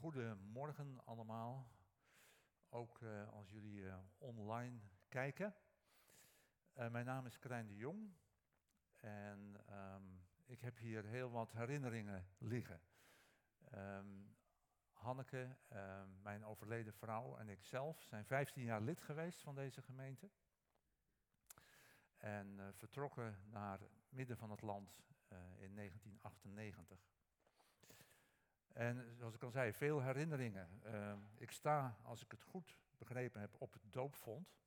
Goedemorgen allemaal. Ook uh, als jullie uh, online kijken. Uh, mijn naam is Krijn de Jong. En um, ik heb hier heel wat herinneringen liggen. Um, Hanneke, mijn overleden vrouw en ik zelf zijn 15 jaar lid geweest van deze gemeente. En vertrokken naar het midden van het land in 1998. En zoals ik al zei, veel herinneringen. Uh, ik sta, als ik het goed begrepen heb, op het doopvond.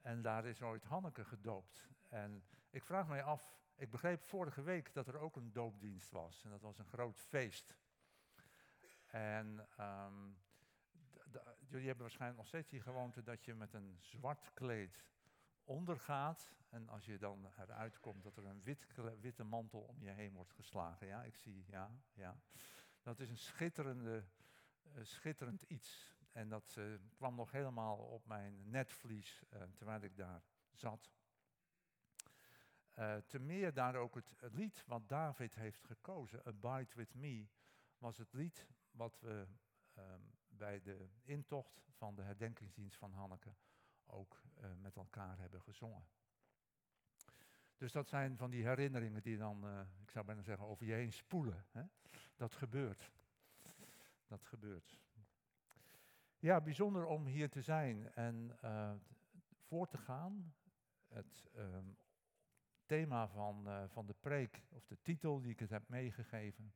En daar is ooit Hanneke gedoopt. En ik vraag mij af, ik begreep vorige week dat er ook een doopdienst was. En dat was een groot feest. En um, jullie hebben waarschijnlijk nog steeds die gewoonte dat je met een zwart kleed ondergaat. En als je dan eruit komt, dat er een wit, witte mantel om je heen wordt geslagen. Ja, ik zie, ja, ja. Dat is een schitterende, uh, schitterend iets. En dat uh, kwam nog helemaal op mijn netvlies uh, terwijl ik daar zat. te meer daar ook het, lied wat David heeft gekozen, Abide With Me, was het lied wat we um, bij de intocht van de herdenkingsdienst van Hanneke ook met elkaar hebben gezongen. Dus dat zijn van die herinneringen die dan, uh, ik zou bijna zeggen, over je heen spoelen. Hè? Dat gebeurt. Dat gebeurt. Ja, bijzonder om hier te zijn en uh, voor te gaan. Het uh, thema van, uh, van de preek, of de titel die ik het heb meegegeven,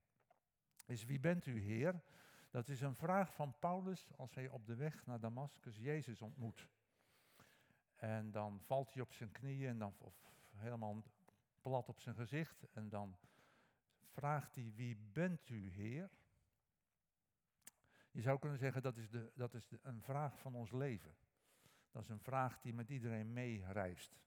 is Wie bent u Heer? Dat is een vraag van Paulus als hij op de weg naar Damascus Jezus ontmoet. En dan valt hij op zijn knieën en dan, of helemaal plat op zijn gezicht. En dan vraagt hij, wie bent u, Heer? Je zou kunnen zeggen, dat is, de, dat is een vraag van ons leven. Dat is een vraag die met iedereen meereist.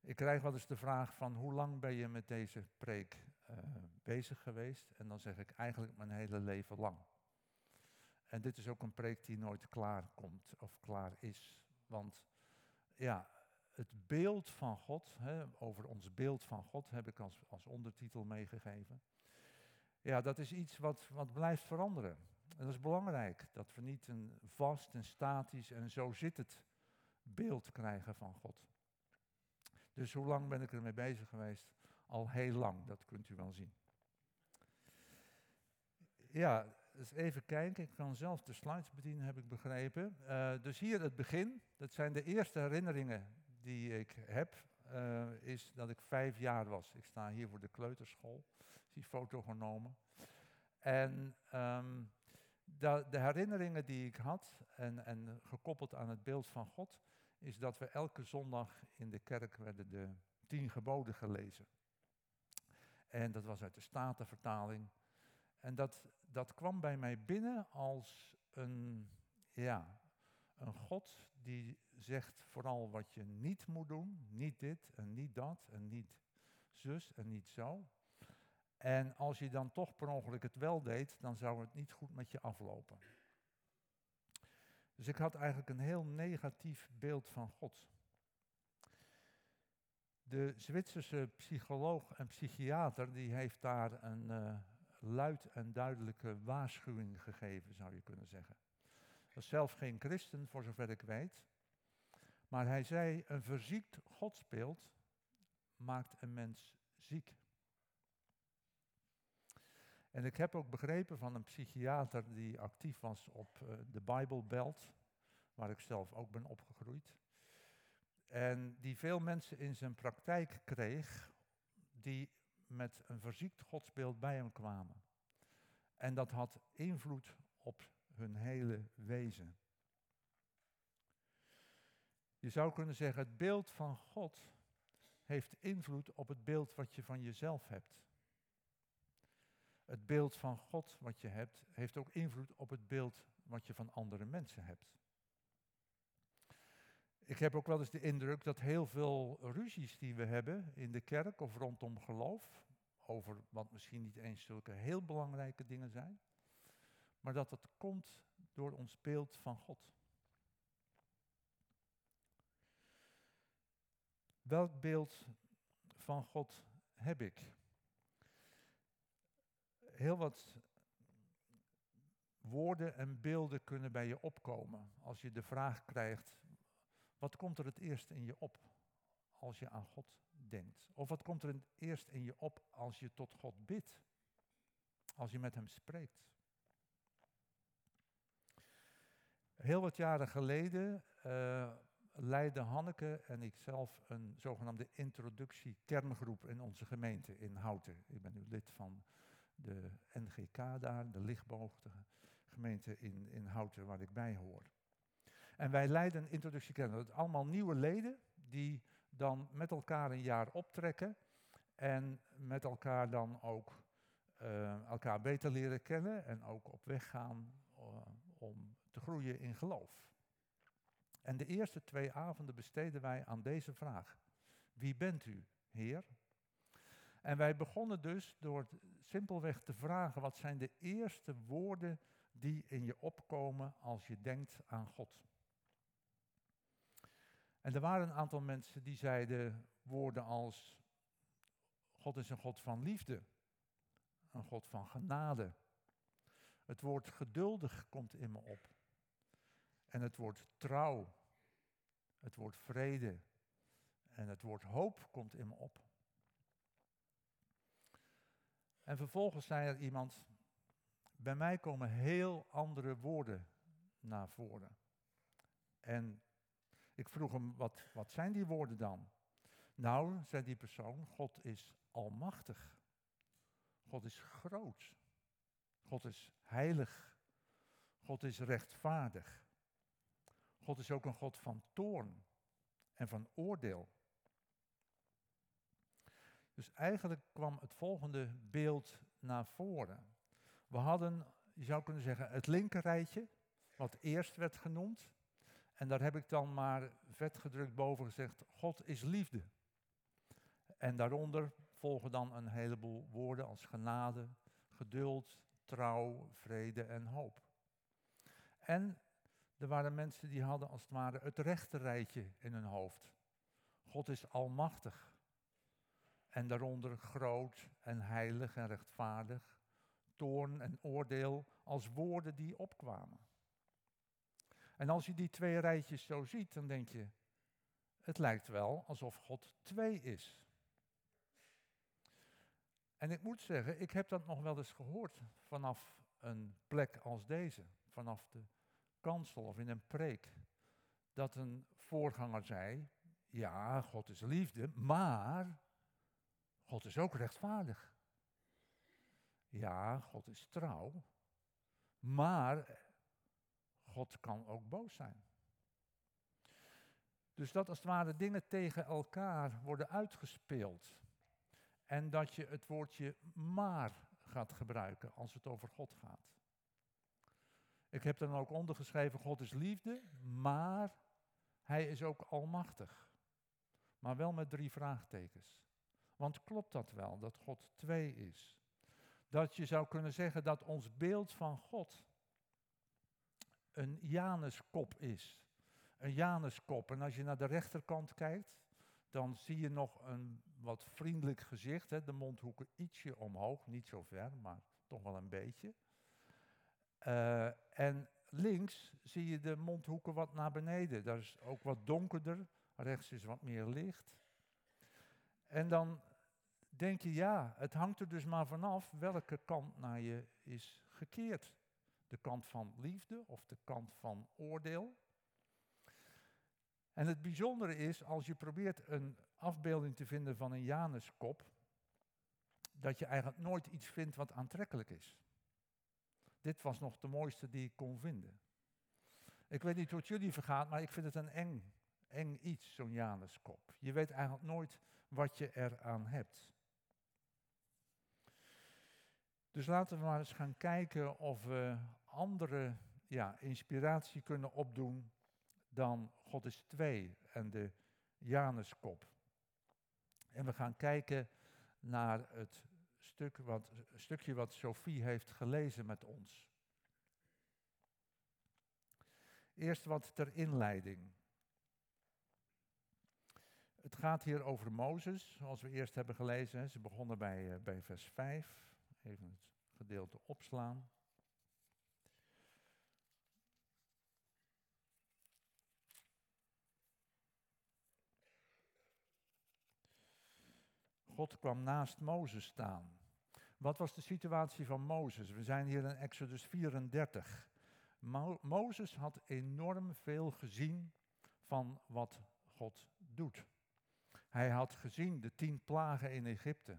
Ik krijg wel eens de vraag van, hoe lang ben je met deze preek uh, bezig geweest? En dan zeg ik, eigenlijk mijn hele leven lang. En dit is ook een preek die nooit klaar komt of klaar is. Want ja, het beeld van God, hè, over ons beeld van God heb ik als, als ondertitel meegegeven. Ja, dat is iets wat, wat blijft veranderen. En dat is belangrijk, dat we niet een vast en statisch en zo zit het beeld krijgen van God. Dus hoe lang ben ik ermee bezig geweest? Al heel lang, dat kunt u wel zien. Ja, dus even kijken. Ik kan zelf de slides bedienen, heb ik begrepen. Uh, dus hier het begin. Dat zijn de eerste herinneringen die ik heb, uh, is dat ik vijf jaar was. Ik sta hier voor de kleuterschool, die foto genomen. En um, de, de, herinneringen die ik had, en, en gekoppeld aan het beeld van God, is dat we elke zondag in de kerk werden de tien geboden gelezen. En dat was uit de Statenvertaling. En dat, dat kwam bij mij binnen als een, ja, een God die zegt vooral wat je niet moet doen. Niet dit en niet dat en niet zus en niet zo. En als je dan toch per ongeluk het wel deed, dan zou het niet goed met je aflopen. Dus ik had eigenlijk een heel negatief beeld van God. De Zwitserse psycholoog en psychiater die heeft daar een uh, luid en duidelijke waarschuwing gegeven, zou je kunnen zeggen was zelf geen christen, voor zover ik weet. Maar hij zei, een verziekt godsbeeld maakt een mens ziek. En ik heb ook begrepen van een psychiater die actief was op uh, de Bijbelbelt, waar ik zelf ook ben opgegroeid. En die veel mensen in zijn praktijk kreeg die met een verziekt godsbeeld bij hem kwamen. En dat had invloed op hun hele wezen. Je zou kunnen zeggen, het beeld van God heeft invloed op het beeld wat je van jezelf hebt. Het beeld van God wat je hebt, heeft ook invloed op het beeld wat je van andere mensen hebt. Ik heb ook wel eens de indruk dat heel veel ruzies die we hebben in de kerk of rondom geloof, over wat misschien niet eens zulke heel belangrijke dingen zijn, maar dat het komt door ons beeld van God. Welk beeld van God heb ik? Heel wat woorden en beelden kunnen bij je opkomen als je de vraag krijgt, wat komt er het eerst in je op als je aan God denkt? Of wat komt er het eerst in je op als je tot God bidt? Als je met Hem spreekt? Heel wat jaren geleden uh, leidden Hanneke en ik zelf een zogenaamde introductie-kerngroep in onze gemeente in Houten. Ik ben nu lid van de NGK daar, de lichtboogde gemeente in, in Houten waar ik bij hoor. En wij leiden een introductiekerngroep. Dat allemaal nieuwe leden die dan met elkaar een jaar optrekken en met elkaar dan ook uh, elkaar beter leren kennen en ook op weg gaan uh, om te groeien in geloof. En de eerste twee avonden besteden wij aan deze vraag. Wie bent u, Heer? En wij begonnen dus door simpelweg te vragen, wat zijn de eerste woorden die in je opkomen als je denkt aan God? En er waren een aantal mensen die zeiden woorden als, God is een God van liefde, een God van genade. Het woord geduldig komt in me op. En het woord trouw, het woord vrede en het woord hoop komt in me op. En vervolgens zei er iemand, bij mij komen heel andere woorden naar voren. En ik vroeg hem, wat, wat zijn die woorden dan? Nou, zei die persoon, God is almachtig. God is groot. God is heilig. God is rechtvaardig. God is ook een God van toorn en van oordeel. Dus eigenlijk kwam het volgende beeld naar voren. We hadden, je zou kunnen zeggen, het linkerrijtje, wat eerst werd genoemd. En daar heb ik dan maar vetgedrukt boven gezegd, God is liefde. En daaronder volgen dan een heleboel woorden als genade, geduld, trouw, vrede en hoop. En er waren mensen die hadden als het ware het rechterrijtje in hun hoofd. God is almachtig. En daaronder groot en heilig en rechtvaardig. Toorn en oordeel als woorden die opkwamen. En als je die twee rijtjes zo ziet, dan denk je, het lijkt wel alsof God twee is. En ik moet zeggen, ik heb dat nog wel eens gehoord vanaf een plek als deze, vanaf de kansel of in een preek, dat een voorganger zei, ja, God is liefde, maar God is ook rechtvaardig. Ja, God is trouw, maar God kan ook boos zijn. Dus dat als het ware dingen tegen elkaar worden uitgespeeld. En dat je het woordje maar gaat gebruiken als het over God gaat. Ik heb dan ook ondergeschreven, God is liefde, maar hij is ook almachtig. Maar wel met drie vraagtekens. Want klopt dat wel, dat God twee is? Dat je zou kunnen zeggen dat ons beeld van God een Januskop is. Een Januskop. En als je naar de rechterkant kijkt, dan zie je nog een wat vriendelijk gezicht. Hè? De mondhoeken ietsje omhoog, niet zo ver, maar toch wel een beetje. Uh, en links zie je de mondhoeken wat naar beneden. Daar is ook wat donkerder. Rechts is wat meer licht. En dan denk je, ja, het hangt er dus maar vanaf welke kant naar je is gekeerd. De kant van liefde of de kant van oordeel. En het bijzondere is, als je probeert een afbeelding te vinden van een Januskop, dat je eigenlijk nooit iets vindt wat aantrekkelijk is. Dit was nog de mooiste die ik kon vinden. Ik weet niet hoe het jullie vergaat, maar ik vind het een eng, eng iets, zo'n Januskop. Je weet eigenlijk nooit wat je eraan hebt. Dus laten we maar eens gaan kijken of we andere ja, inspiratie kunnen opdoen dan God is twee en de Januskop. En we gaan kijken naar het stuk wat, stukje wat Sophie heeft gelezen met ons. Eerst wat ter inleiding. Het gaat hier over Mozes, zoals we eerst hebben gelezen. Ze begonnen bij, eh, bij vers 5. Even het gedeelte opslaan. God kwam naast Mozes staan. Wat was de situatie van Mozes? We zijn hier in Exodus 34. Mo Mozes had enorm veel gezien van wat God doet. Hij had gezien de tien plagen in Egypte.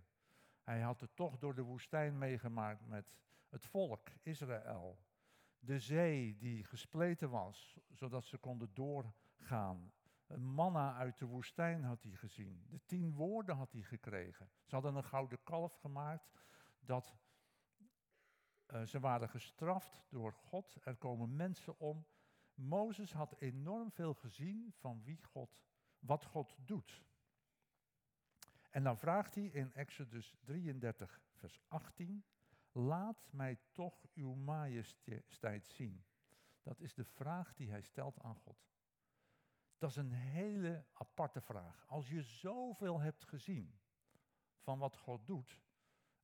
Hij had het toch door de woestijn meegemaakt met het volk Israël. De zee die gespleten was, zodat ze konden doorgaan. Een manna uit de woestijn had hij gezien. De tien woorden had hij gekregen. Ze hadden een gouden kalf gemaakt dat uh, ze waren gestraft door God. Er komen mensen om. Mozes had enorm veel gezien van wie God, wat God doet. En dan vraagt hij in Exodus 33, vers 18, laat mij toch uw majesteit zien. Dat is de vraag die hij stelt aan God. Dat is een hele aparte vraag. Als je zoveel hebt gezien van wat God doet,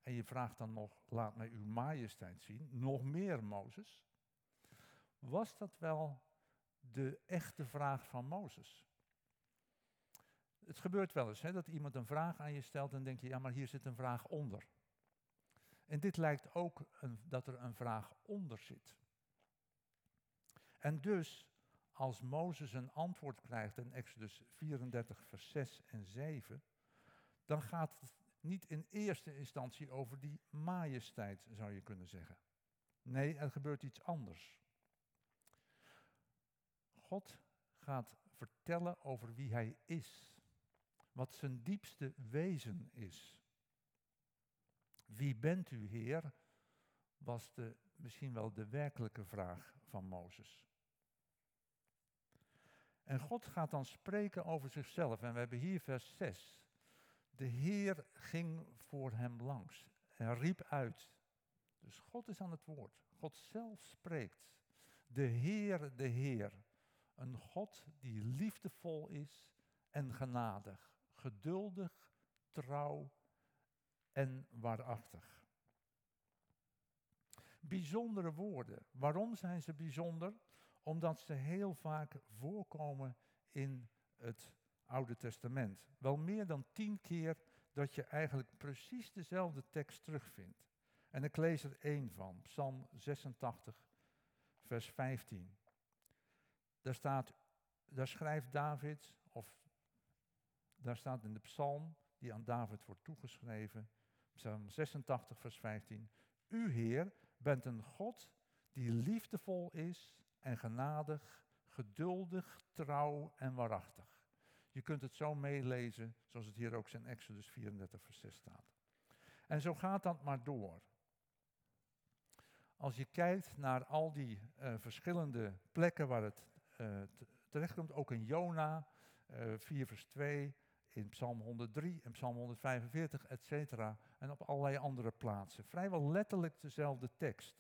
en je vraagt dan nog, laat mij uw majesteit zien, nog meer Mozes, was dat wel de echte vraag van Mozes? Het gebeurt wel eens hè, dat iemand een vraag aan je stelt en denk je, ja maar hier zit een vraag onder. En dit lijkt ook een, dat er een vraag onder zit. En dus, als Mozes een antwoord krijgt in Exodus 34, vers 6 en 7, dan gaat het niet in eerste instantie over die majesteit, zou je kunnen zeggen. Nee, er gebeurt iets anders. God gaat vertellen over wie hij is. Wat zijn diepste wezen is. Wie bent u, Heer? Was de, misschien wel de werkelijke vraag van Mozes. En God gaat dan spreken over zichzelf. En we hebben hier vers 6. De Heer ging voor hem langs en riep uit. Dus God is aan het woord. God zelf spreekt. De Heer, de Heer. Een God die liefdevol is en genadig, geduldig, trouw en waarachtig. Bijzondere woorden. Waarom zijn ze bijzonder? Omdat ze heel vaak voorkomen in het Oude Testament. Wel meer dan tien keer dat je eigenlijk precies dezelfde tekst terugvindt. En ik lees er één van, Psalm 86, vers 15. Daar staat, daar schrijft David, of daar staat in de psalm die aan David wordt toegeschreven, Psalm 86, vers 15. U, Heer, bent een God die liefdevol is en genadig, geduldig, trouw en waarachtig. Je kunt het zo meelezen, zoals het hier ook in Exodus 34, vers 6 staat. En zo gaat dat maar door. Als je kijkt naar al die uh, verschillende plekken waar het uh, terechtkomt, ook in Jona, uh, eh, 4 vers 2, in Psalm 103 en Psalm 145, et cetera, en op allerlei andere plaatsen. Vrijwel letterlijk dezelfde tekst.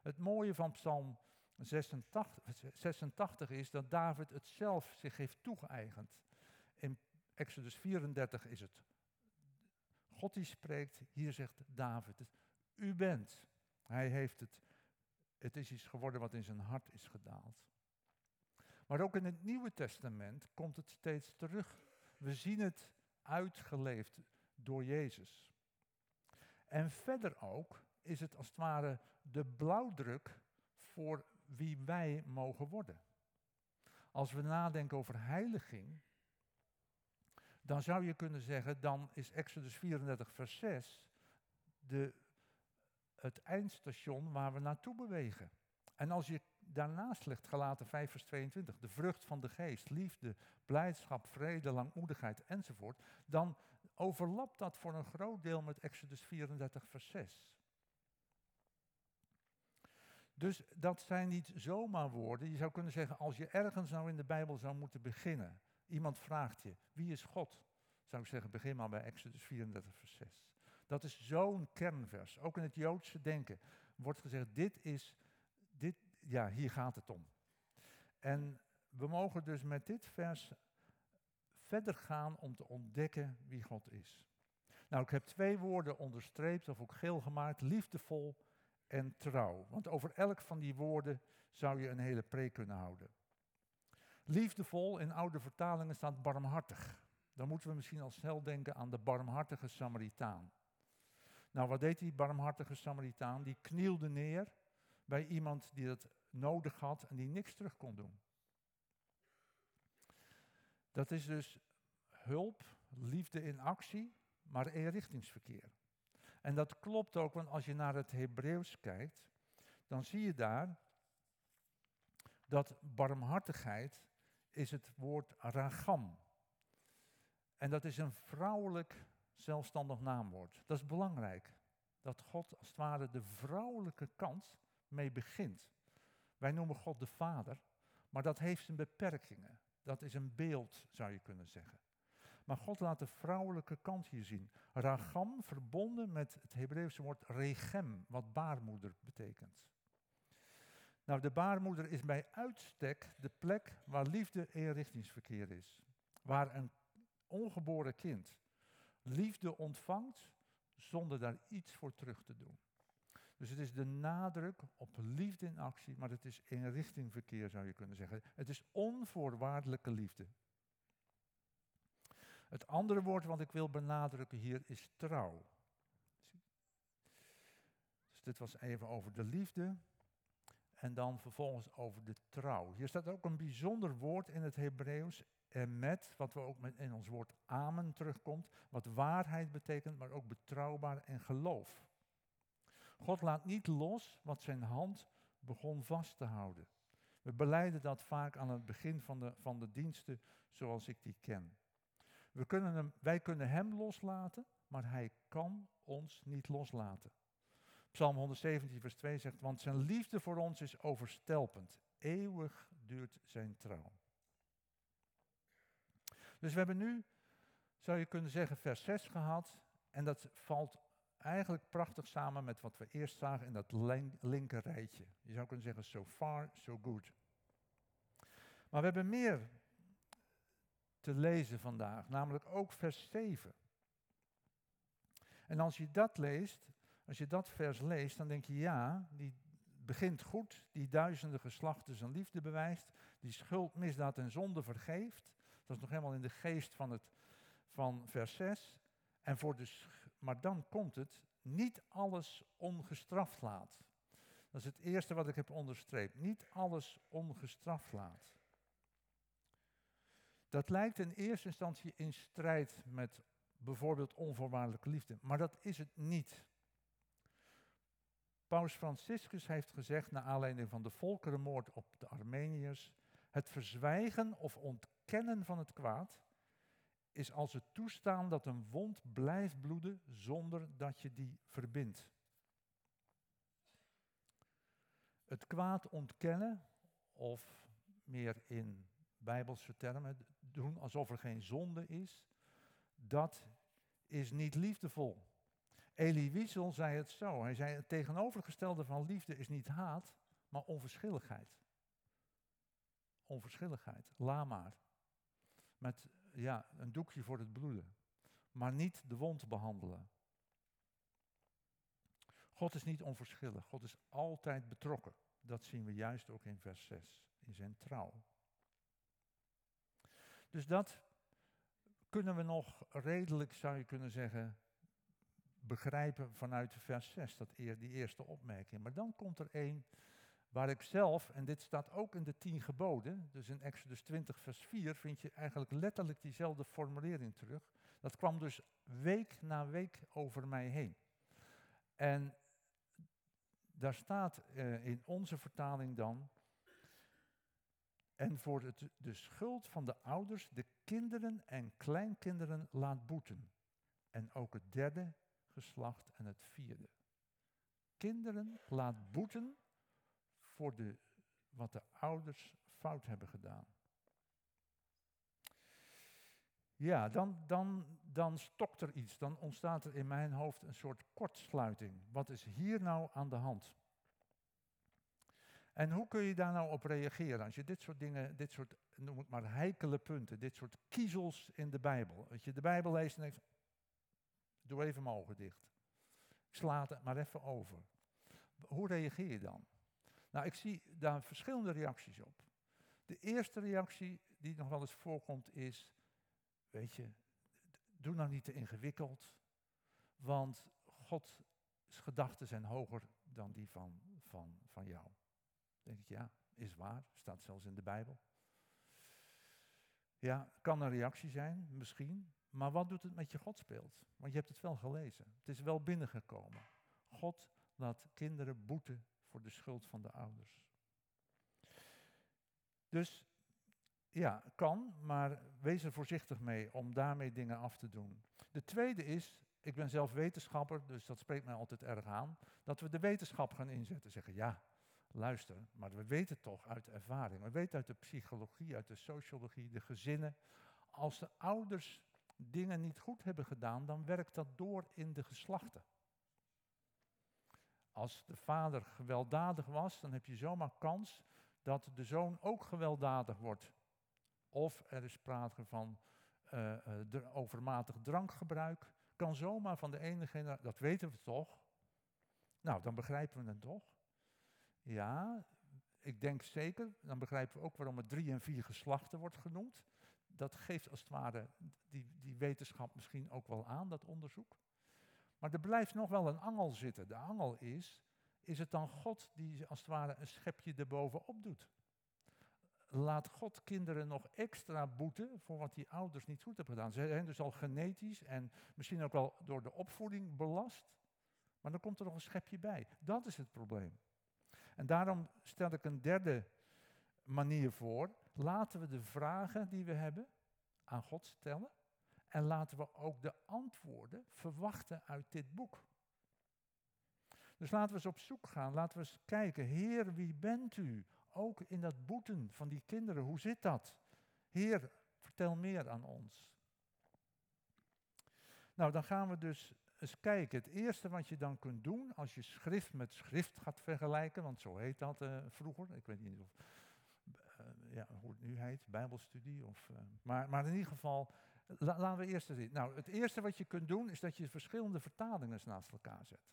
Het mooie van Psalm 86, 86 is dat David het zelf zich heeft toegeëigend. In Exodus 34 is het God die spreekt, hier zegt David. U bent. Hij heeft het. Het is iets geworden wat in zijn hart is gedaald. Maar ook in het Nieuwe Testament komt het steeds terug. We zien het uitgeleefd door Jezus. En verder ook is het als het ware de blauwdruk voor wie wij mogen worden. Als we nadenken over heiliging, dan zou je kunnen zeggen, dan is Exodus 34, vers 6 de, het eindstation waar we naartoe bewegen. En als je daarnaast legt, gelaten 5 vers 22, de vrucht van de geest, liefde, blijdschap, vrede, langmoedigheid enzovoort, dan overlapt dat voor een groot deel met Exodus 34 vers 6. Dus dat zijn niet zomaar woorden. Je zou kunnen zeggen, als je ergens nou in de Bijbel zou moeten beginnen, iemand vraagt je, wie is God? Zou ik zeggen, begin maar bij Exodus 34 vers 6. Dat is zo'n kernvers. Ook in het Joodse denken wordt gezegd, dit is, dit, ja, hier gaat het om. En we mogen dus met dit vers verder gaan om te ontdekken wie God is. Nou, ik heb twee woorden onderstreept of ook geel gemaakt, liefdevol en trouw. Want over elk van die woorden zou je een hele preek kunnen houden. Liefdevol in oude vertalingen staat barmhartig. dan moeten we misschien al snel denken aan de barmhartige Samaritaan. Nou, wat deed die barmhartige Samaritaan? Die knielde neer bij iemand die het nodig had en die niks terug kon doen. Dat is dus hulp, liefde in actie, maar eenrichtingsverkeer. En dat klopt ook, want als je naar het Hebreeuws kijkt, dan zie je daar dat barmhartigheid is het woord ragam. En dat is een vrouwelijk zelfstandig naamwoord. Dat is belangrijk. Dat God als het ware de vrouwelijke kant mee begint. Wij noemen God de Vader, maar dat heeft zijn beperkingen. Dat is een beeld, zou je kunnen zeggen. Maar God laat de vrouwelijke kant hier zien. Ragam verbonden met het Hebreeuwse woord regem, wat baarmoeder betekent. Nou, de baarmoeder is bij uitstek de plek waar liefde eenrichtingsverkeer is. Waar een ongeboren kind liefde ontvangt zonder daar iets voor terug te doen. Dus het is de nadruk op liefde in actie, maar het is eenrichtingverkeer zou je kunnen zeggen. Het is onvoorwaardelijke liefde. Het andere woord wat ik wil benadrukken hier is trouw. Dus dit was even over de liefde. En dan vervolgens over de trouw. Hier staat ook een bijzonder woord in het Hebreeuws. En met, wat we ook in ons woord amen terugkomt. Wat waarheid betekent, maar ook betrouwbaar en geloof. God laat niet los wat zijn hand begon vast te houden. We beleiden dat vaak aan het begin van de, van de diensten zoals ik die ken. We kunnen hem, wij kunnen hem loslaten, maar hij kan ons niet loslaten. Psalm 117, vers 2 zegt, want zijn liefde voor ons is overstelpend. Eeuwig duurt zijn trouw. Dus we hebben nu, zou je kunnen zeggen, vers 6 gehad. En dat valt eigenlijk prachtig samen met wat we eerst zagen in dat linker rijtje. Je zou kunnen zeggen, so far, so good. Maar we hebben meer te lezen vandaag, namelijk ook vers 7. En als je dat leest, als je dat vers leest, dan denk je ja, die begint goed, die duizenden geslachten zijn liefde bewijst, die schuld, misdaad en zonde vergeeft. Dat is nog helemaal in de geest van, het, van vers 6. En voor de, maar dan komt het, niet alles ongestraft laat. Dat is het eerste wat ik heb onderstreept. Niet alles ongestraft laat. Dat lijkt in eerste instantie in strijd met bijvoorbeeld onvoorwaardelijke liefde, maar dat is het niet. Paus Franciscus heeft gezegd, naar aanleiding van de volkerenmoord op de Armeniërs, het verzwijgen of ontkennen van het kwaad is als het toestaan dat een wond blijft bloeden zonder dat je die verbindt. Het kwaad ontkennen, of meer in bijbelse termen, doen alsof er geen zonde is, dat is niet liefdevol. Elie Wiesel zei het zo. Hij zei: Het tegenovergestelde van liefde is niet haat, maar onverschilligheid. Onverschilligheid. La maar. Met ja, een doekje voor het bloeden. Maar niet de wond behandelen. God is niet onverschillig. God is altijd betrokken. Dat zien we juist ook in vers 6. In zijn trouw. Dus dat kunnen we nog redelijk, zou je kunnen zeggen, begrijpen vanuit vers 6, dat die eerste opmerking. Maar dan komt er één waar ik zelf, en dit staat ook in de tien geboden, dus in Exodus 20, vers 4, vind je eigenlijk letterlijk diezelfde formulering terug. Dat kwam dus week na week over mij heen. En daar staat uh, in onze vertaling dan, en voor de schuld van de ouders de kinderen en kleinkinderen laat boeten. En ook het derde geslacht en het vierde. Kinderen laat boeten voor de, wat de ouders fout hebben gedaan. Ja, dan, dan, dan stokt er iets. Dan ontstaat er in mijn hoofd een soort kortsluiting. Wat is hier nou aan de hand? En hoe kun je daar nou op reageren als je dit soort dingen, dit soort, noem het maar heikele punten, dit soort kiezels in de Bijbel. Als je de Bijbel leest en denkt, doe even mijn ogen dicht. Ik sla het maar even over. Hoe reageer je dan? Nou, ik zie daar verschillende reacties op. De eerste reactie die nog wel eens voorkomt is, weet je, doe nou niet te ingewikkeld, want Gods gedachten zijn hoger dan die van, van, van jou. Denk ik, ja, is waar, staat zelfs in de Bijbel. Ja, kan een reactie zijn, misschien. Maar wat doet het met je godsbeeld? Want je hebt het wel gelezen. Het is wel binnengekomen. God laat kinderen boeten voor de schuld van de ouders. Dus ja, kan, maar wees er voorzichtig mee om daarmee dingen af te doen. De tweede is, ik ben zelf wetenschapper, dus dat spreekt mij altijd erg aan, dat we de wetenschap gaan inzetten. Zeggen, ja, luister, maar we weten toch uit ervaring, we weten uit de psychologie, uit de sociologie, de gezinnen, als de ouders dingen niet goed hebben gedaan, dan werkt dat door in de geslachten. Als de vader gewelddadig was, dan heb je zomaar kans dat de zoon ook gewelddadig wordt. Of er is sprake van uh, uh, overmatig drankgebruik. Kan zomaar van de ene generatie, dat weten we toch? Nou, dan begrijpen we het toch? Ja, ik denk zeker, dan begrijpen we ook waarom het drie en vier geslachten wordt genoemd. Dat geeft als het ware die, die wetenschap misschien ook wel aan, dat onderzoek. Maar er blijft nog wel een angel zitten. De angel is, is het dan God die als het ware een schepje erbovenop doet? Laat God kinderen nog extra boeten voor wat die ouders niet goed hebben gedaan. Ze zijn dus al genetisch en misschien ook wel door de opvoeding belast. Maar dan komt er nog een schepje bij. Dat is het probleem. En daarom stel ik een derde manier voor. Laten we de vragen die we hebben aan God stellen. En laten we ook de antwoorden verwachten uit dit boek. Dus laten we eens op zoek gaan. Laten we eens kijken. Heer, wie bent u? Ook in dat boeten van die kinderen. Hoe zit dat? Heer, vertel meer aan ons. Nou, dan gaan we dus eens kijken. Het eerste wat je dan kunt doen als je schrift met schrift gaat vergelijken, want zo heet dat uh, vroeger. Ik weet niet of, uh, ja, hoe het nu heet, bijbelstudie. Of, uh, maar, maar in ieder geval, la, laten we eerst eens. Nou, het eerste wat je kunt doen is dat je verschillende vertalingen naast elkaar zet.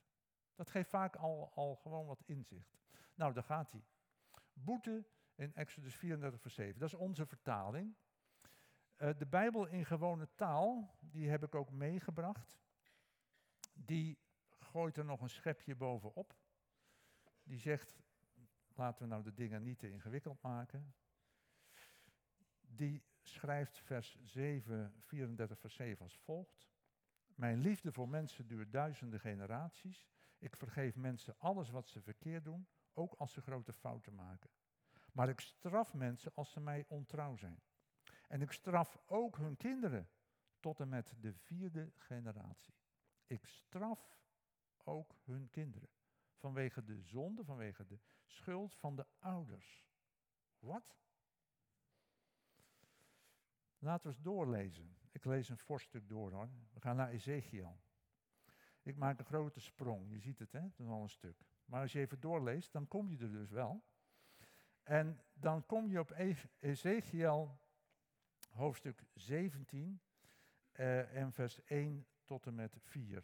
Dat geeft vaak al, al gewoon wat inzicht. Nou, daar gaat hij. Boete in Exodus 34, vers 7. Dat is onze vertaling. de Bijbel in gewone taal, die heb ik ook meegebracht die gooit er nog een schepje bovenop. Die zegt, laten we nou de dingen niet te ingewikkeld maken. Die schrijft vers 7, 34 vers 7 als volgt. Mijn liefde voor mensen duurt duizenden generaties. Ik vergeef mensen alles wat ze verkeerd doen, ook als ze grote fouten maken. Maar ik straf mensen als ze mij ontrouw zijn. En ik straf ook hun kinderen tot en met de vierde generatie. Ik straf ook hun kinderen. Vanwege de zonde, vanwege de schuld van de ouders. Wat? Laten we eens doorlezen. Ik lees een voorstuk door hoor. We gaan naar Ezekiel. Ik maak een grote sprong. Je ziet het, hè? Dat is al een stuk. Maar als je even doorleest, dan kom je er dus wel. En dan kom je op e- Ezekiel hoofdstuk 17 uh, en vers 1 tot en met 4.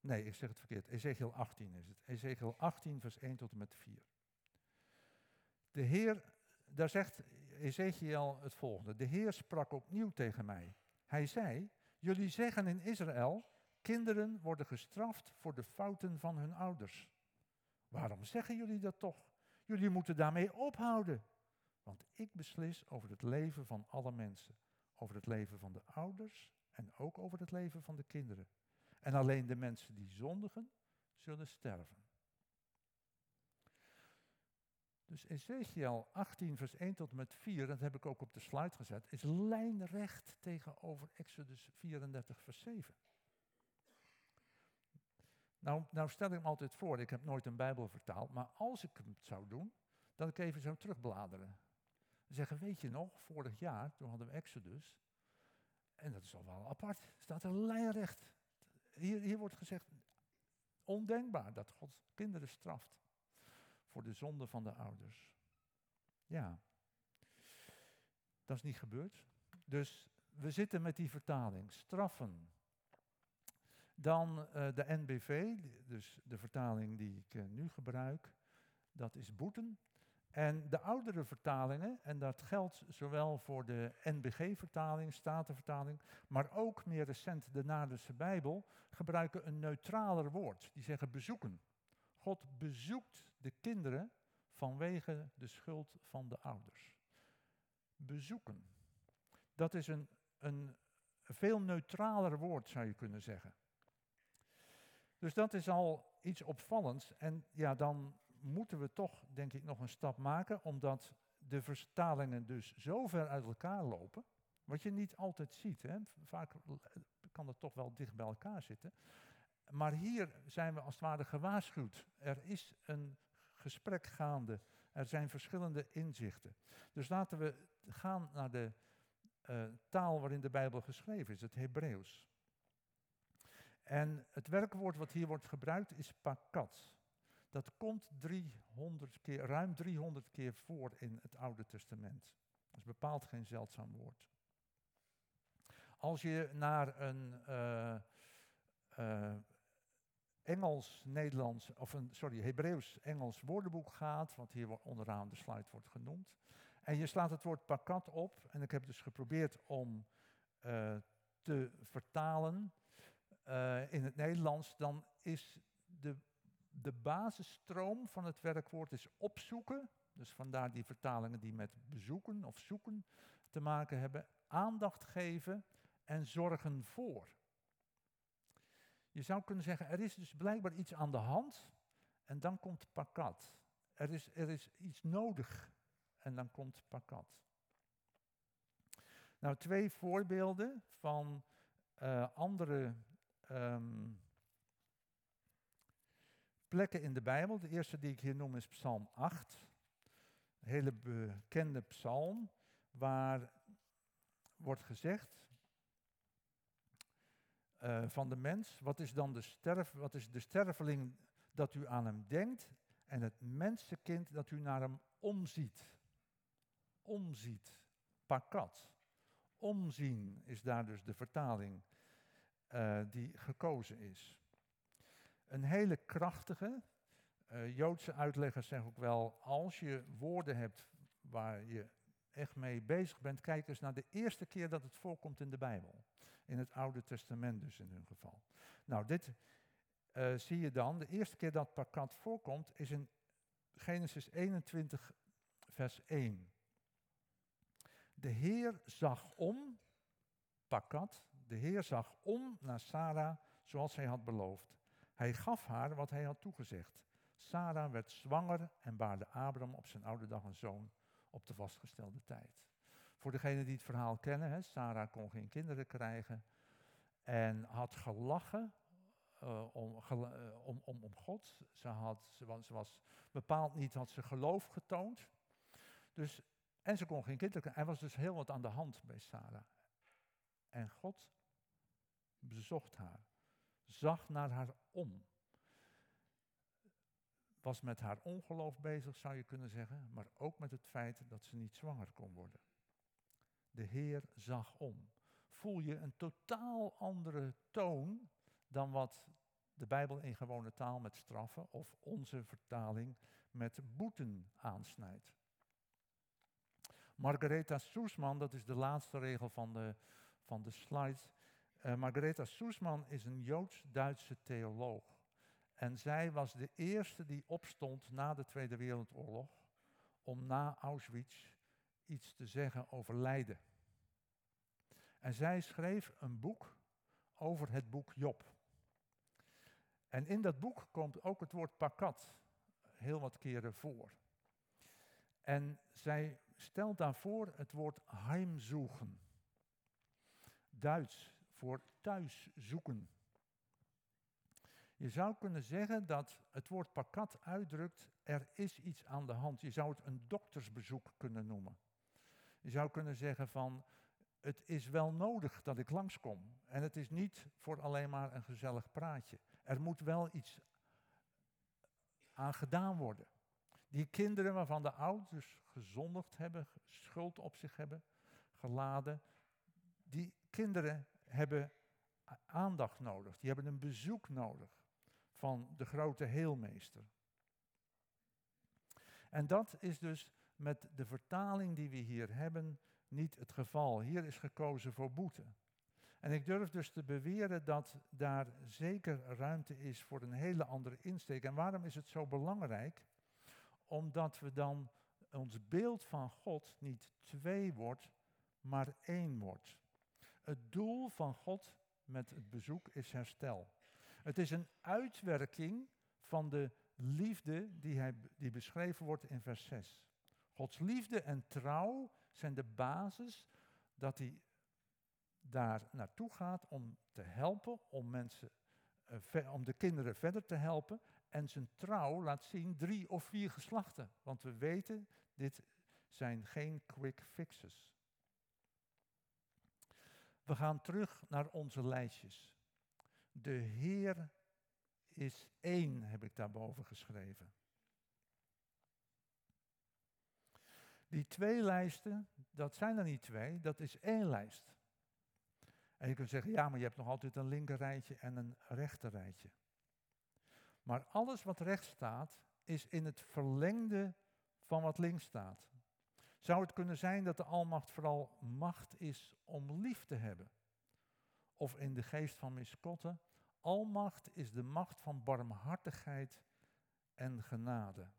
Nee, ik zeg het verkeerd. Ezekiel 18 is het. Ezekiel 18, vers 1 tot en met 4. De Heer, daar zegt Ezekiel het volgende. De Heer sprak opnieuw tegen mij. Hij zei, jullie zeggen in Israël, kinderen worden gestraft voor de fouten van hun ouders. Waarom zeggen jullie dat toch? Jullie moeten daarmee ophouden. Want ik beslis over het leven van alle mensen. Over het leven van de ouders en ook over het leven van de kinderen. En alleen de mensen die zondigen zullen sterven. Dus Ezekiel 18, vers 1 tot en met 4, dat heb ik ook op de slide gezet, is lijnrecht tegenover Exodus 34, vers 7. Nou, nou stel ik me altijd voor, ik heb nooit een Bijbel vertaald, maar als ik het zou doen, dan ik even zo terugbladeren zeggen, weet je nog, vorig jaar, toen hadden we Exodus. En dat is al wel apart, staat er lijnrecht. Hier, hier wordt gezegd, ondenkbaar dat God kinderen straft voor de zonde van de ouders. Ja, dat is niet gebeurd. Dus we zitten met die vertaling, straffen. Dan uh, de NBV, dus de vertaling die ik uh, nu gebruik, dat is boeten. En de oudere vertalingen, en dat geldt zowel voor de NBG-vertaling, Statenvertaling, maar ook meer recent de Naderse Bijbel, gebruiken een neutraler woord. Die zeggen bezoeken. God bezoekt de kinderen vanwege de schuld van de ouders. Bezoeken. Dat is een, een veel neutraler woord, zou je kunnen zeggen. Dus dat is al iets opvallends. En ja, dan moeten we toch, denk ik, nog een stap maken, omdat de vertalingen dus zo ver uit elkaar lopen, wat je niet altijd ziet. Hè. Vaak kan het toch wel dicht bij elkaar zitten. Maar hier zijn we als het ware gewaarschuwd. Er is een gesprek gaande. Er zijn verschillende inzichten. Dus laten we gaan naar de uh, taal waarin de Bijbel geschreven is, het Hebreeuws. En het werkwoord wat hier wordt gebruikt is pakat. Dat komt 300 keer, ruim 300 keer voor in het Oude Testament. Dat is bepaald geen zeldzaam woord. Als je naar een uh, uh, Engels-Nederlands, of een, sorry, Hebreeuws-Engels woordenboek gaat, wat hier onderaan de slide wordt genoemd, en je slaat het woord pakat op, en ik heb dus geprobeerd om uh, te vertalen in het Nederlands, dan is de, de basisstroom van het werkwoord is opzoeken, dus vandaar die vertalingen die met bezoeken of zoeken te maken hebben, aandacht geven en zorgen voor. Je zou kunnen zeggen, er is dus blijkbaar iets aan de hand en dan komt pakat. Er is, er is iets nodig en dan komt pakat. Nou, twee voorbeelden van uh, andere um, plekken in de Bijbel. De eerste die ik hier noem is Psalm 8. Een hele bekende psalm waar wordt gezegd uh, van de mens, wat is dan de, sterf, wat is de sterveling dat u aan hem denkt en het mensenkind dat u naar hem omziet omziet. Pakat. Omzien is daar dus de vertaling uh, die gekozen is. Een hele krachtige. Uh, Joodse uitleggers zeggen ook wel, als je woorden hebt waar je echt mee bezig bent, kijk eens naar de eerste keer dat het voorkomt in de Bijbel. In het Oude Testament dus in hun geval. Nou, dit uh, zie je dan. De eerste keer dat pakat voorkomt is in Genesis 21, vers 1. De Heer zag om, pakat, de Heer zag om naar Sarah zoals hij had beloofd. Hij gaf haar wat hij had toegezegd. Sarah werd zwanger en baarde Abraham op zijn oude dag een zoon op de vastgestelde tijd. Voor degenen die het verhaal kennen, hè, Sarah kon geen kinderen krijgen en had gelachen uh, om, uh, om, om, om, God. Ze, had, was, ze was bepaald niet, had ze geloof getoond. Dus en ze kon geen kinderen krijgen. Er was dus heel wat aan de hand bij Sarah. En God bezocht haar, zag naar haar om. Was met haar ongeloof bezig, zou je kunnen zeggen, maar ook met het feit dat ze niet zwanger kon worden. De Heer zag om. Voel je een totaal andere toon dan wat de Bijbel in gewone taal met straffen of onze vertaling met boeten aansnijdt. Margaretha Soesman, dat is de laatste regel van de, van de slide. Uh, Margaretha Soesman is een Joods-Duitse theoloog. En zij was de eerste die opstond na de Tweede Wereldoorlog om na Auschwitz iets te zeggen over lijden. En zij schreef een boek over het boek Job. En in dat boek komt ook het woord pakat heel wat keren voor. En zij stelt daarvoor het woord heimzoeken. Duits voor thuis zoeken. Je zou kunnen zeggen dat het woord pakat uitdrukt, er is iets aan de hand. Je zou het een doktersbezoek kunnen noemen. Je zou kunnen zeggen van, het is wel nodig dat ik langskom. En het is niet voor alleen maar een gezellig praatje. Er moet wel iets aan gedaan worden. Die kinderen waarvan de ouders gezondigd hebben, schuld op zich hebben geladen, die kinderen hebben aandacht nodig. Die hebben een bezoek nodig van de grote heelmeester. En dat is dus met de vertaling die we hier hebben niet het geval. Hier is gekozen voor boete. En ik durf dus te beweren dat daar zeker ruimte is voor een hele andere insteek. En waarom is het zo belangrijk? Omdat we dan ons beeld van God niet twee wordt, maar één wordt. Het doel van God met het bezoek is herstel. Het is een uitwerking van de liefde die, hij, die beschreven wordt in vers 6. Gods liefde en trouw zijn de basis dat hij daar naartoe gaat om te helpen, om mensen, uh, om de kinderen verder te helpen. En zijn trouw laat zien drie of vier geslachten. Want we weten, dit zijn geen quick fixes. We gaan terug naar onze lijstjes. De Heer is één, heb ik daarboven geschreven. Die twee lijsten, dat zijn er niet twee, dat is één lijst. En je kunt zeggen, ja, maar je hebt nog altijd een linker rijtje en een rechter rijtje. Maar alles wat rechts staat, is in het verlengde van wat links staat. Zou het kunnen zijn dat de almacht vooral macht is om lief te hebben? Of in de geest van Miskotte, almacht is de macht van barmhartigheid en genade.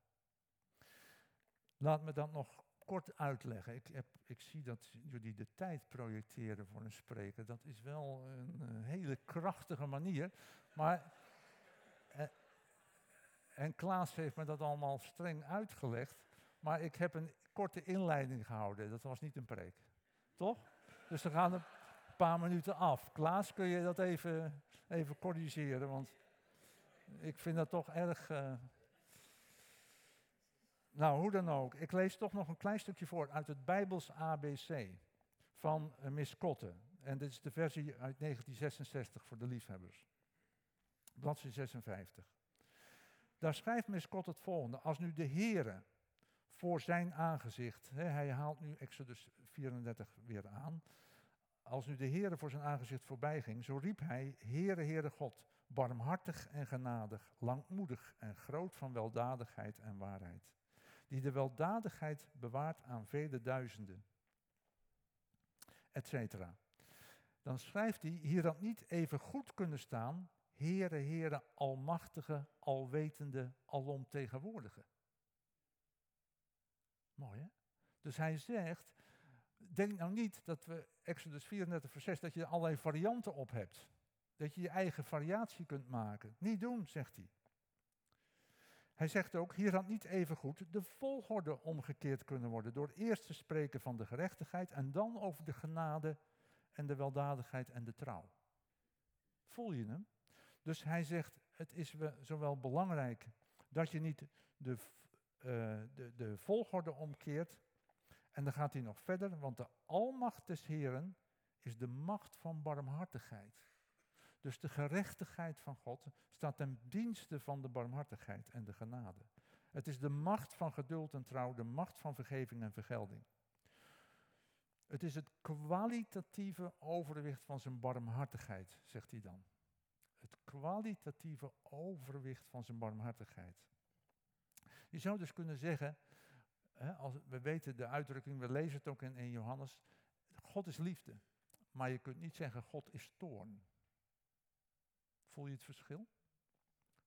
Laat me dat nog kort uitleggen. Ik, heb, ik zie dat jullie de tijd projecteren voor een spreker. Dat is wel een, een hele krachtige manier. Maar, eh, en Klaas heeft me dat allemaal streng uitgelegd. Maar ik heb een korte inleiding gehouden. Dat was niet een preek. Toch? Dus we gaan een paar minuten af. Klaas, kun je dat even, even corrigeren? Want ik vind dat toch erg... Uh, nou, hoe dan ook. Ik lees toch nog een klein stukje voor uit het Bijbels ABC van uh, Miss Kotte. En dit is de versie uit 1966 voor de liefhebbers. Bladzijde 56. Daar schrijft Miss Kotte het volgende. Als nu de Heere voor zijn aangezicht, hij haalt nu Exodus 34 weer aan. Als nu de Heere voor zijn aangezicht voorbij ging, zo riep hij, Heere, Heere God, barmhartig en genadig, langmoedig en groot van weldadigheid en waarheid die de weldadigheid bewaart aan vele duizenden, etc. Dan schrijft hij, hier had niet even goed kunnen staan, Heere, Heere, Almachtige, Alwetende, Alomtegenwoordige. Mooi hè? Dus hij zegt, denk nou niet dat we Exodus 34 vers 6, dat je er allerlei varianten op hebt. Dat je je eigen variatie kunt maken. Niet doen, zegt hij. Hij zegt ook, hier had niet even goed de volgorde omgekeerd kunnen worden. Door eerst te spreken van de gerechtigheid en dan over de genade en de weldadigheid en de trouw. Voel je hem? Dus hij zegt, het is zowel belangrijk dat je niet de, uh, de, de volgorde omkeert. En dan gaat hij nog verder, want de almacht des Heren is de macht van barmhartigheid. Dus de gerechtigheid van God staat ten dienste van de barmhartigheid en de genade. Het is de macht van geduld en trouw, de macht van vergeving en vergelding. Het is het kwalitatieve overwicht van zijn barmhartigheid, zegt hij dan. Het kwalitatieve overwicht van zijn barmhartigheid. Je zou dus kunnen zeggen, hè, als, we weten de uitdrukking, we lezen het ook in 1 Johannes, God is liefde. Maar je kunt niet zeggen, God is toorn. Voel je het verschil?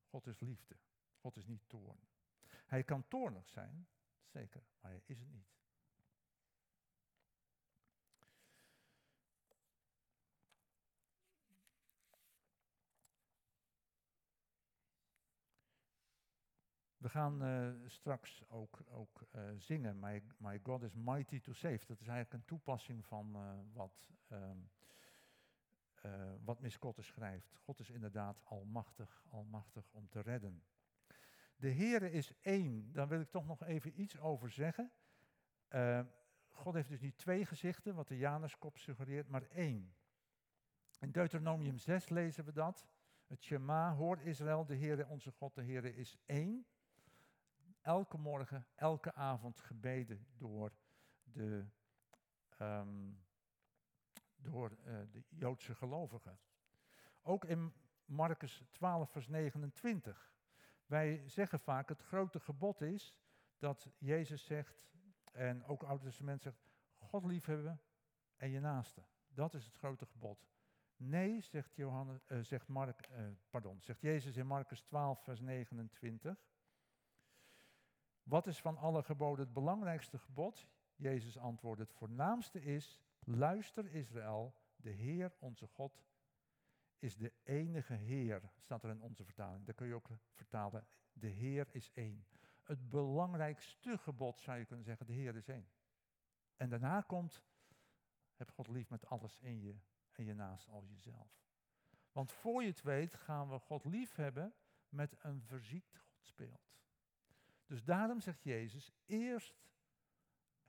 God is liefde. God is niet toorn. Hij kan toornig zijn, zeker, maar hij is het niet. We gaan uh, straks ook, ook uh, zingen, my, my God is mighty to save. Dat is eigenlijk een toepassing van uh, wat uh, wat Miss schrijft. God is inderdaad almachtig, almachtig om te redden. De Heere is één, daar wil ik toch nog even iets over zeggen. God heeft dus niet twee gezichten, wat de Januskop suggereert, maar één. In Deuteronomium 6 lezen we dat. Het Shema, hoor Israël, de Heere onze God, de Heere is één. Elke morgen, elke avond gebeden door de um, door uh, de Joodse gelovigen. Ook in Marcus 12, vers 29. Wij zeggen vaak, het grote gebod is dat Jezus zegt, en ook Oude Testament zegt, God liefhebben en je naaste. Dat is het grote gebod. Nee, zegt, Johannes, uh, zegt, Mark, uh, pardon, zegt Jezus in Marcus 12, vers 29. Wat is van alle geboden het belangrijkste gebod? Jezus antwoordde, het voornaamste is, luister Israël, de Heer onze God is de enige Heer, staat er in onze vertaling. Daar kun je ook vertalen, de Heer is één. Het belangrijkste gebod zou je kunnen zeggen, de Heer is één. En daarna komt, heb God lief met alles in je en je naast als jezelf. Want voor je het weet gaan we God lief hebben met een verziekt speelt. Dus daarom zegt Jezus, eerst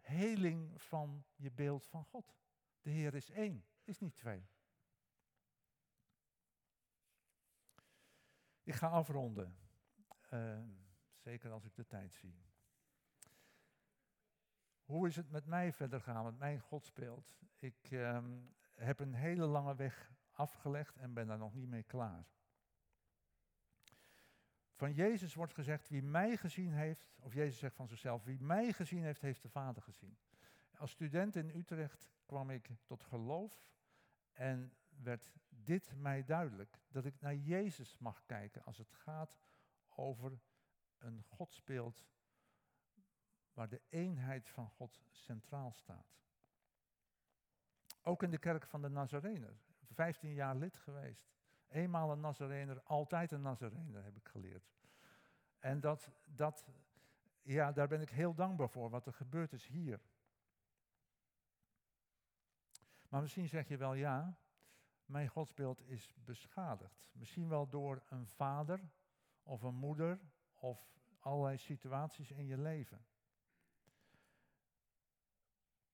heling van je beeld van God. De Heer is één, is niet twee. Ik ga afronden. Uh, zeker als ik de tijd zie. Hoe is het met mij verder gaan, met mijn God speelt? Ik uh, heb een hele lange weg afgelegd en ben daar nog niet mee klaar. Van Jezus wordt gezegd, wie mij gezien heeft, of Jezus zegt van zichzelf, wie mij gezien heeft, heeft de Vader gezien. Als student in Utrecht kwam ik tot geloof en werd dit mij duidelijk, dat ik naar Jezus mag kijken als het gaat over een godsbeeld waar de eenheid van God centraal staat. Ook in de kerk van de Nazarener, 15 jaar lid geweest. Eenmaal een Nazarener, altijd een Nazarener heb ik geleerd. En dat, dat, ja, daar ben ik heel dankbaar voor, wat er gebeurd is hier. Maar misschien zeg je wel ja, mijn godsbeeld is beschadigd. Misschien wel door een vader of een moeder of allerlei situaties in je leven.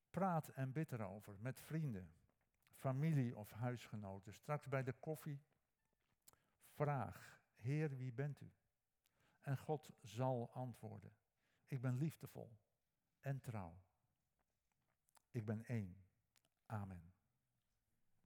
Praat en bid erover met vrienden, familie of huisgenoten. Straks bij de koffie vraag, Heer, wie bent u? En God zal antwoorden. Ik ben liefdevol en trouw. Ik ben één. Amen.